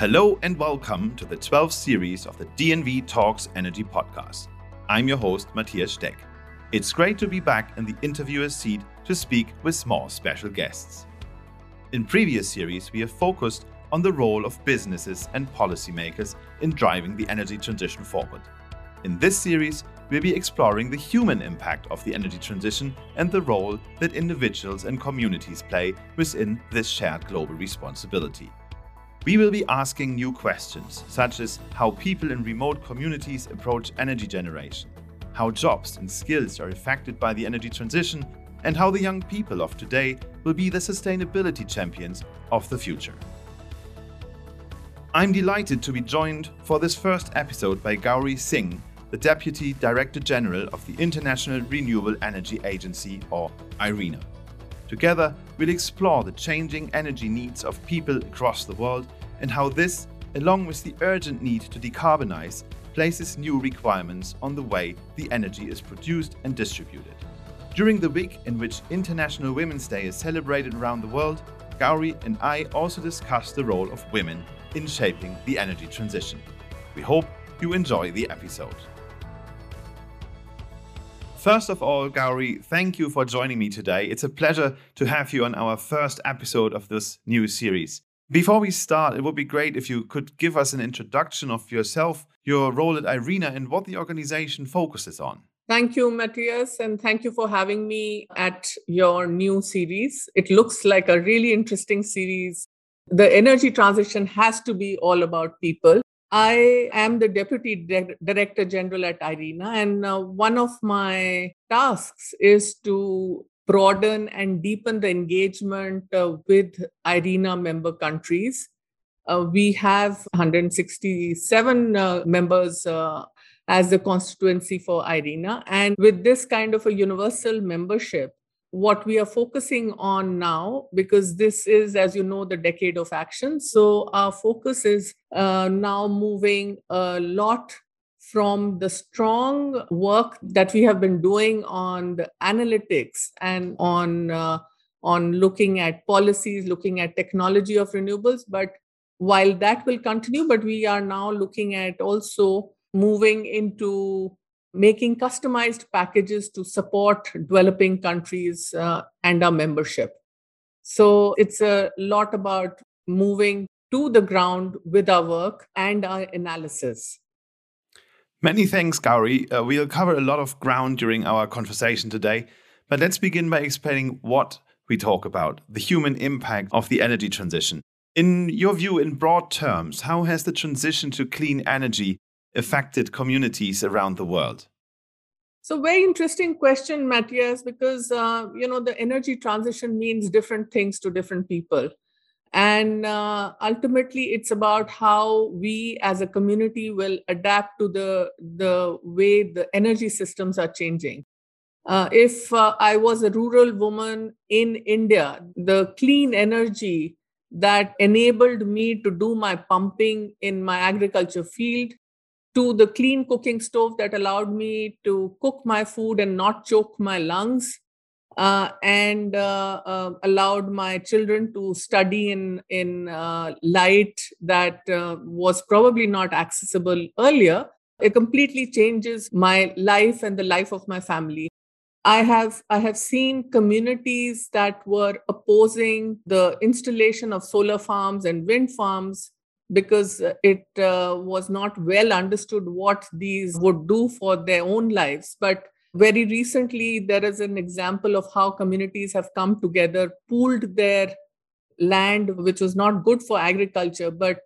Hello and welcome to the 12th series of the DNV Talks Energy podcast. I'm your host, Matthias Steck. It's great to be back in the interviewer's seat to speak with more special guests. In previous series, we have focused on the role of businesses and policymakers in driving the energy transition forward. In this series, we'll be exploring the human impact of the energy transition and the role that individuals and communities play within this shared global responsibility. We will be asking new questions, such as how people in remote communities approach energy generation, how jobs and skills are affected by the energy transition, and how the young people of today will be the sustainability champions of the future. I'm delighted to be joined for this first episode by Gauri Singh, the Deputy Director General of the International Renewable Energy Agency, or IRENA. Together, we'll explore the changing energy needs of people across the world and how this, along with the urgent need to decarbonize, places new requirements on the way the energy is produced and distributed. During the week in which International Women's Day is celebrated around the world, Gauri and I also discuss the role of women in shaping the energy transition. We hope you enjoy the episode. First of all, Gauri, thank you for joining me today. It's a pleasure to have you on our first episode of this new series. Before we start, it would be great if you could give us an introduction of yourself, your role at IRENA, and what the organization focuses on. Thank you, Matthias, and thank you for having me at your new series. It looks like a really interesting series. The energy transition has to be all about people. I am the Deputy Director General at IRENA, and uh, one of my tasks is to broaden and deepen the engagement uh, with IRENA member countries. Uh, we have 167 uh, members uh, as the constituency for IRENA, and with this kind of a universal membership, what we are focusing on now, because this is, as you know, the decade of action. So our focus is uh, now moving a lot from the strong work that we have been doing on the analytics and on uh, on looking at policies, looking at technology of renewables. But while that will continue, but we are now looking at also moving into making customized packages to support developing countries uh, and our membership. So it's a lot about moving to the ground with our work and our analysis. Many thanks, Gauri. Uh, we'll cover a lot of ground during our conversation today, but let's begin by explaining what we talk about the human impact of the energy transition. In your view, in broad terms, how has the transition to clean energy affected communities around the world? So, very interesting question, Matthias, because uh, you know the energy transition means different things to different people, and uh, ultimately, it's about how we as a community will adapt to the the way the energy systems are changing. Uh, if uh, I was a rural woman in India, the clean energy that enabled me to do my pumping in my agriculture field to the clean cooking stove that allowed me to cook my food and not choke my lungs uh, and uh, uh, allowed my children to study in in uh, light that uh, was probably not accessible earlier. It completely changes my life and the life of my family. I have i have seen communities that were opposing the installation of solar farms and wind farms because it uh, was not well understood what these would do for their own lives. But very recently, there is an example of how communities have come together, pooled their land, which was not good for agriculture, but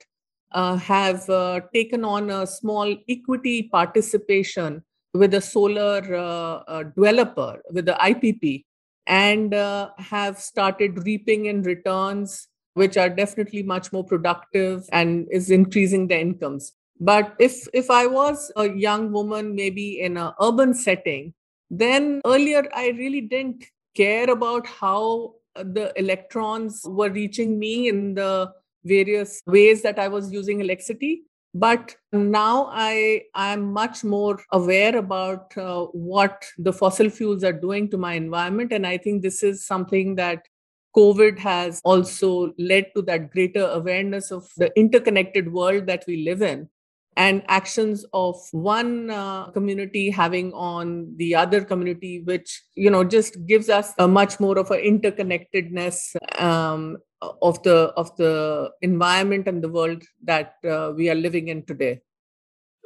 uh, have uh, taken on a small equity participation with a solar uh, uh developer, with the IPP, and uh, have started reaping in returns which are definitely much more productive and is increasing their incomes. But if if i was a young woman maybe in an urban setting then earlier i really didn't care about how the electrons were reaching me in the various ways that i was using electricity. But now i am much more aware about uh, what the fossil fuels are doing to my environment. And i think this is something that COVID has also led to that greater awareness of the interconnected world that we live in and actions of one uh, community having on the other community which you know just gives us a much more of an interconnectedness um, of the of the environment and the world that uh, we are living in today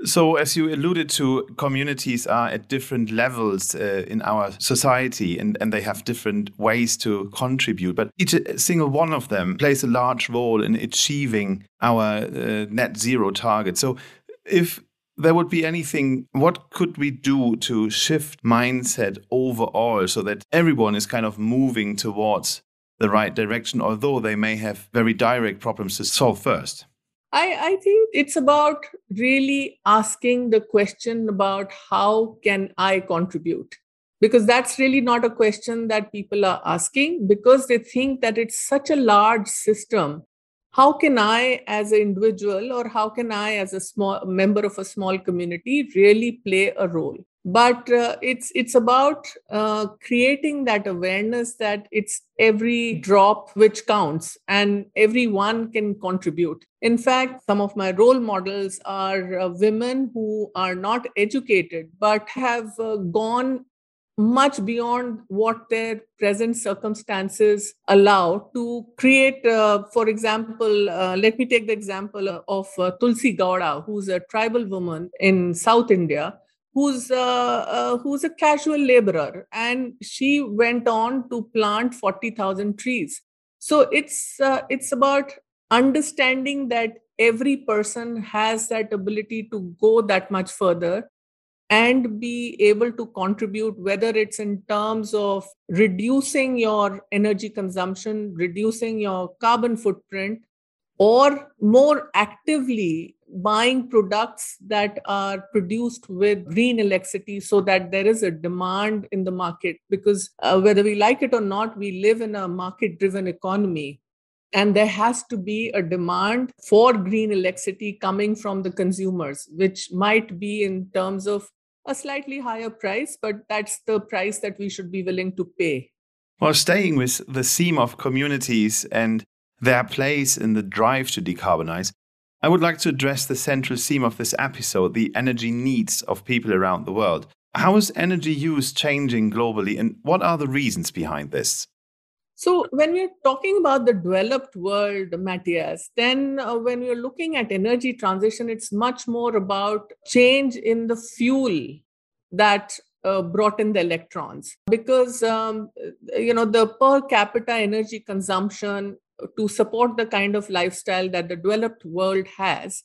so, as you alluded to, communities are at different levels uh, in our society and, and they have different ways to contribute. But each single one of them plays a large role in achieving our uh, net zero target. So, if there would be anything, what could we do to shift mindset overall so that everyone is kind of moving towards the right direction, although they may have very direct problems to solve first? I, I think it's about really asking the question about how can I contribute? Because that's really not a question that people are asking because they think that it's such a large system. How can I, as an individual, or how can I, as a small member of a small community, really play a role? But uh, it's it's about uh, creating that awareness that it's every drop which counts and everyone can contribute. In fact some of my role models are uh, women who are not educated but have uh, gone much beyond what their present circumstances allow to create uh, for example uh, let me take the example of tulsi gowda who's a tribal woman in south india who's uh, uh, who's a casual laborer and she went on to plant 40000 trees. So it's uh, it's about understanding that every person has that ability to go that much further and be able to contribute whether it's in terms of reducing your energy consumption reducing your carbon footprint or more actively buying products that are produced with green electricity so that there is a demand in the market. Because uh, whether we like it or not we live in a market driven economy and there has to be a demand for green electricity coming from the consumers which might be in terms of a slightly higher price but that's the price that we should be willing to pay. Well staying with the theme of communities and their place in the drive to decarbonize, I would like to address the central theme of this episode the energy needs of people around the world. How is energy use changing globally, and what are the reasons behind this? So, when we're talking about the developed world, Matthias, then uh, when we're looking at energy transition, it's much more about change in the fuel that uh, brought in the electrons because um, you know the per capita energy consumption to support the kind of lifestyle that the developed world has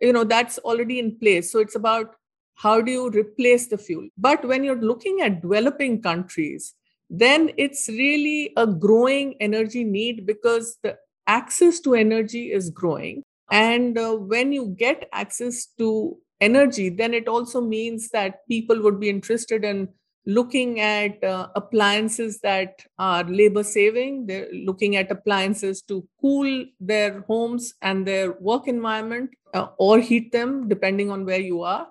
you know that's already in place. So it's about how do you replace the fuel? But when you're looking at developing countries then it's really a growing energy need because the access to energy is growing. And uh, when you get access to energy then it also means that people would be interested in looking at uh, appliances that are labor saving. They're looking at appliances to cool their homes and their work environment uh, or heat them, depending on where you are.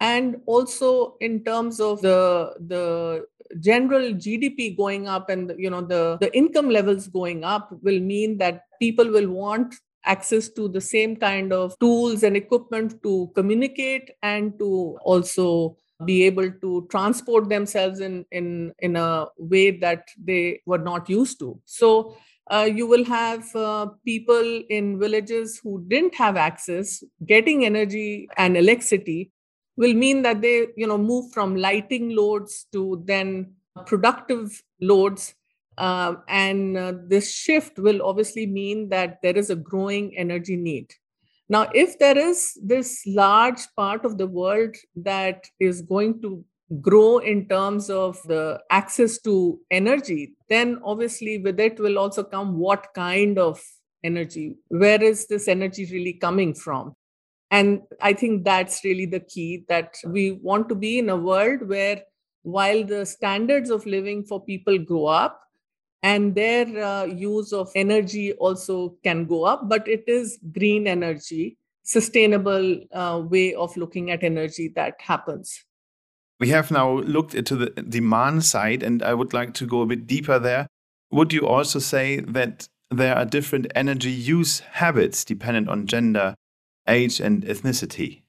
And also in terms of the the general GDP going up and you know the the income levels going up will mean that people will want access to the same kind of tools and equipment to communicate and to also be able to transport themselves in in in a way that they were not used to. So uh, you will have uh, people in villages who didn't have access getting energy and electricity will mean that they you know move from lighting loads to then productive loads uh, and uh, this shift will obviously mean that there is a growing energy need now, if there is this large part of the world that is going to grow in terms of the access to energy, then obviously with it will also come what kind of energy? Where is this energy really coming from? And I think that's really the key that we want to be in a world where while the standards of living for people go up, and their uh, use of energy also can go up but it is green energy sustainable uh, way of looking at energy that happens we have now looked into the demand side and i would like to go a bit deeper there would you also say that there are different energy use habits dependent on gender, age, and ethnicity?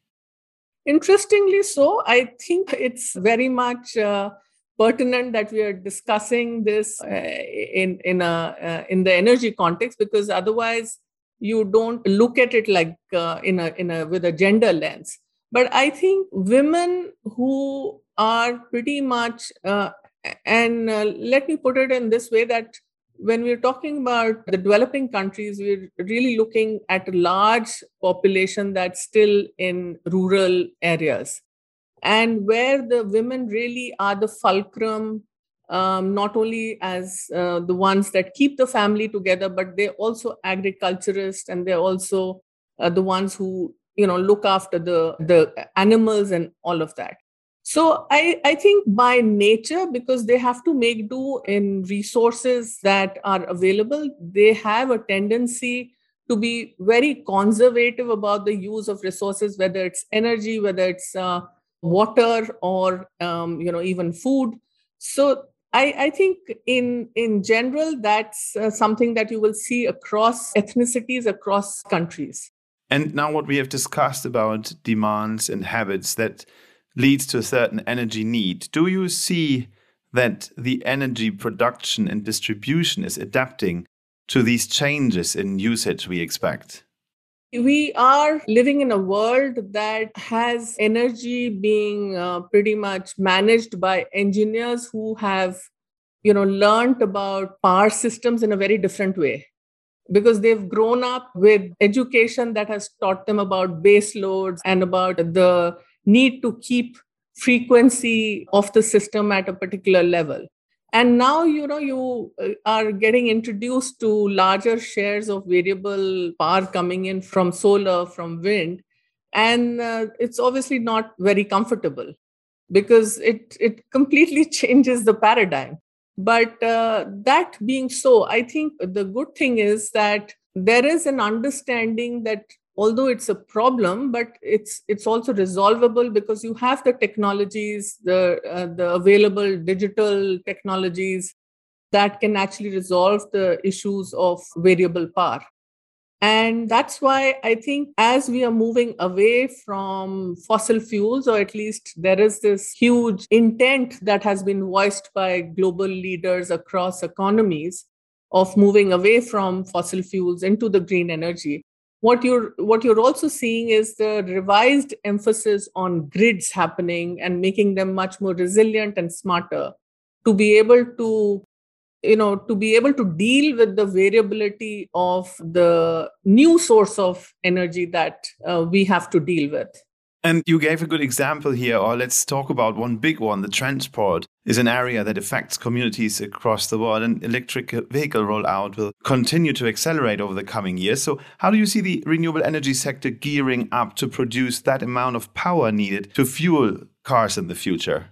Interestingly, so I think it's very much uh, pertinent that we are discussing this uh, in in a uh, in the energy context because otherwise you don't look at it like uh, in a in a with a gender lens. But I think women who are pretty much uh, and uh, let me put it in this way that when we're talking about the developing countries, we're really looking at a large population that's still in rural areas and where the women really are the fulcrum, um, not only as uh, the ones that keep the family together, but they're also agriculturists and they're also uh, the ones who you know look after the the animals and all of that. So I, I think by nature, because they have to make do in resources that are available, they have a tendency to be very conservative about the use of resources, whether it's energy, whether it's uh, water, or um, you know even food. So I, I, think in in general, that's uh, something that you will see across ethnicities, across countries. And now, what we have discussed about demands and habits that leads to a certain energy need. Do you see that the energy production and distribution is adapting to these changes in usage we expect? We are living in a world that has energy being uh, pretty much managed by engineers who have you know learned about power systems in a very different way. Because they've grown up with education that has taught them about base loads and about the need to keep frequency of the system at a particular level and now you know you uh, are getting introduced to larger shares of variable power coming in from solar from wind. And uh, it's obviously not very comfortable because it it completely changes the paradigm. But uh, that being so i think the good thing is that there is an understanding that although it's a problem but it's it's also resolvable because you have the technologies the uh, the available digital technologies that can actually resolve the issues of variable power. And that's why i think as we are moving away from fossil fuels or at least there is this huge intent that has been voiced by global leaders across economies of moving away from fossil fuels into the green energy what you're what you're also seeing is the revised emphasis on grids happening and making them much more resilient and smarter to be able to you know to be able to deal with the variability of the new source of energy that uh, we have to deal with and you gave a good example here, or let's talk about one big one. The transport is an area that affects communities across the world, and electric vehicle rollout will continue to accelerate over the coming years. So, how do you see the renewable energy sector gearing up to produce that amount of power needed to fuel cars in the future?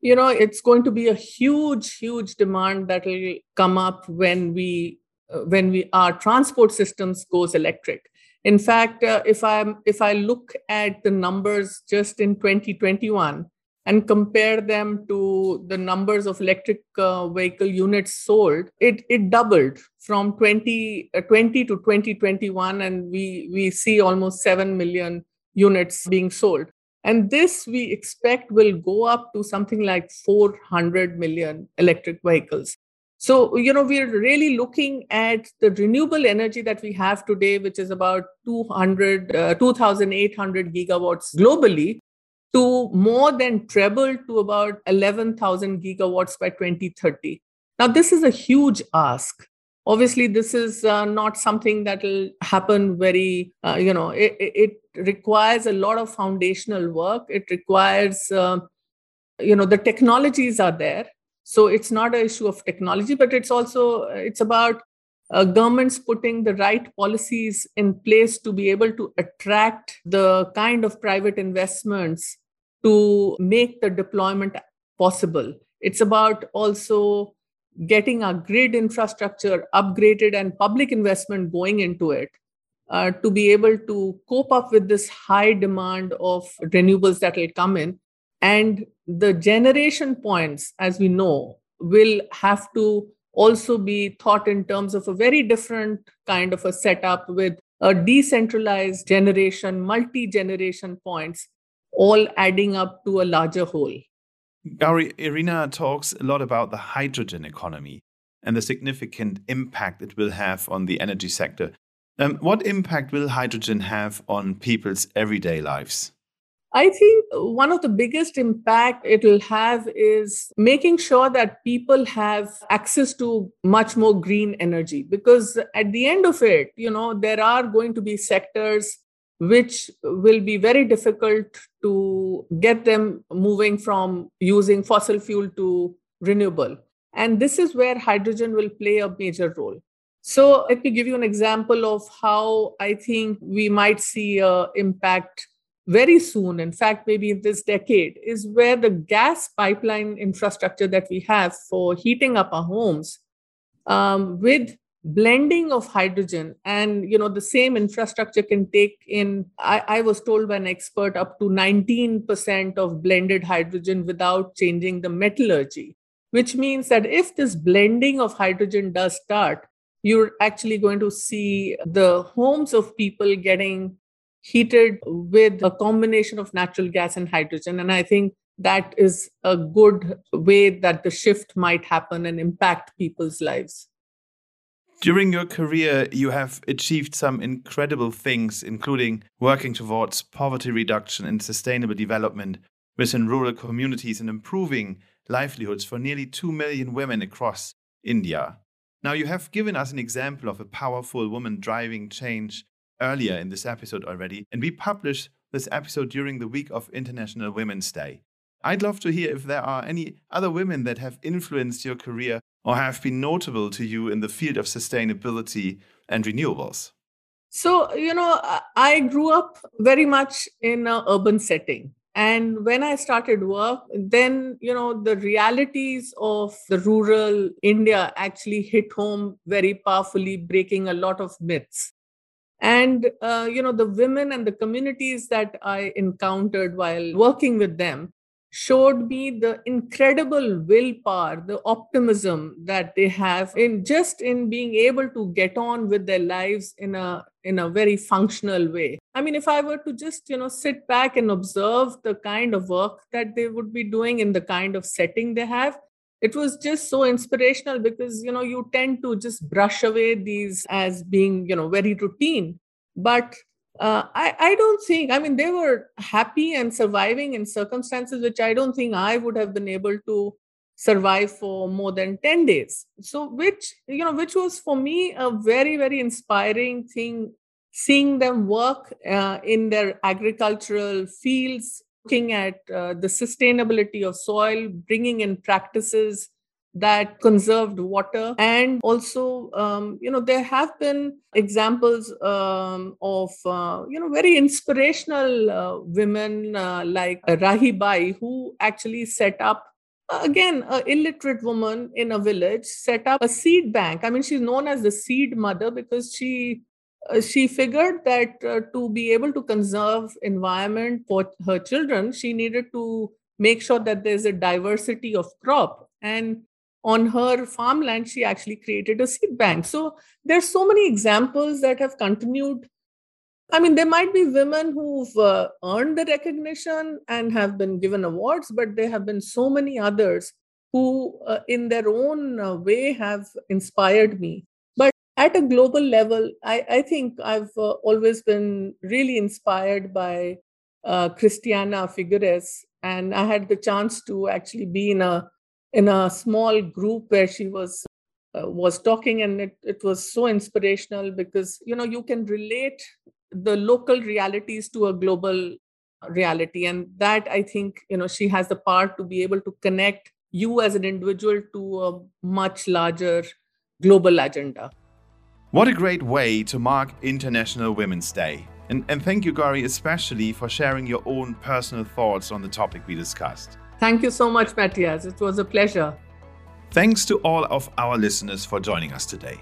You know, it's going to be a huge, huge demand that will come up when we uh, when we our transport systems goes electric in fact, uh, if I if I look at the numbers just in 2021 and compare them to the numbers of electric uh, vehicle units sold, it it doubled from 2020 uh, to 2021, and we we see almost seven million units being sold. And this we expect will go up to something like 400 million electric vehicles. So, you know, we're really looking at the renewable energy that we have today, which is about 200, uh, 2,800 gigawatts globally, to more than treble to about 11,000 gigawatts by 2030. Now, this is a huge ask. Obviously, this is uh, not something that will happen very, uh, you know, it, it, requires a lot of foundational work. It requires, uh, you know, the technologies are there so it's not an issue of technology but it's also it's about uh, governments putting the right policies in place to be able to attract the kind of private investments to make the deployment possible. It's about also getting our grid infrastructure upgraded and public investment going into it uh, to be able to cope up with this high demand of renewables that will come in. And the generation points, as we know, will have to also be thought in terms of a very different kind of a setup with a decentralized generation, multi generation points, all adding up to a larger whole. Gauri, IRENA talks a lot about the hydrogen economy and the significant impact it will have on the energy sector. Um, what impact will hydrogen have on people's everyday lives? I think one of the biggest impact it'll have is making sure that people have access to much more green energy because at the end of it, you know, there are going to be sectors which will be very difficult to get them moving from using fossil fuel to renewable. And this is where hydrogen will play a major role. So let me give you an example of how I think we might see an impact very soon, in fact, maybe in this decade, is where the gas pipeline infrastructure that we have for heating up our homes um, with blending of hydrogen and you know the same infrastructure can take in I, I was told by an expert up to 19% of blended hydrogen without changing the metallurgy which means that if this blending of hydrogen does start you're actually going to see the homes of people getting heated with a combination of natural gas and hydrogen. And I think that is a good way that the shift might happen and impact people's lives. During your career, you have achieved some incredible things, including working towards poverty reduction and sustainable development within rural communities and improving livelihoods for nearly 2 million women across India. Now, you have given us an example of a powerful woman driving change earlier in this episode already, and we published this episode during the week of International Women's Day. I'd love to hear if there are any other women that have influenced your career or have been notable to you in the field of sustainability and renewables. So, you know, I grew up very much in an urban setting. And when I started work, then, you know, the realities of the rural India actually hit home very powerfully, breaking a lot of myths and uh, you know the women and the communities that i encountered while working with them showed me the incredible willpower the optimism that they have in just in being able to get on with their lives in a in a very functional way. I mean if i were to just you know sit back and observe the kind of work that they would be doing in the kind of setting they have it was just so inspirational because you know you tend to just brush away these as being you know very routine. But uh, I, I don't think i mean they were happy and surviving in circumstances which i don't think i would have been able to survive for more than 10 days. So which you know which was for me a very very inspiring thing seeing them work uh, in their agricultural fields looking at uh, the sustainability of soil, bringing in practices that conserved water. And also um, you know there have been examples um, of uh, you know very inspirational uh, women uh, like rahi bai who actually set up again an illiterate woman in a village set up a seed bank. I mean she's known as the seed mother because she uh, she figured that uh, to be able to conserve environment for her children she needed to make sure that there's a diversity of crop. And on her farmland she actually created a seed bank. So there's so many examples that have continued. I mean there might be women who've uh, earned the recognition and have been given awards but there have been so many others who uh, in their own uh, way have inspired me at a global level, I, I think I've uh, always been really inspired by uh, Christiana Figueres, and I had the chance to actually be in a in a small group where she was uh, was talking, and it, it was so inspirational because you know you can relate the local realities to a global reality, and that I think you know she has the power to be able to connect you as an individual to a much larger global agenda. What a great way to mark International Women's Day. And, and thank you, Gauri, especially for sharing your own personal thoughts on the topic we discussed. Thank you so much, Matthias. It was a pleasure. Thanks to all of our listeners for joining us today.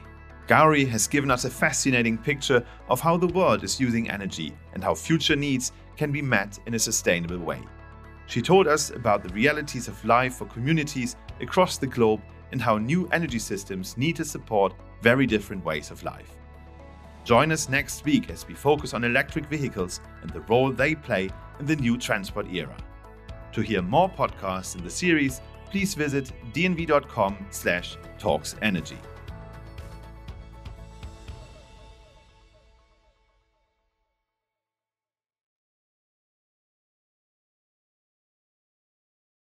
Gauri has given us a fascinating picture of how the world is using energy and how future needs can be met in a sustainable way. She told us about the realities of life for communities across the globe and how new energy systems need to support very different ways of life. Join us next week as we focus on electric vehicles and the role they play in the new transport era. To hear more podcasts in the series, please visit dnv.com/talksenergy.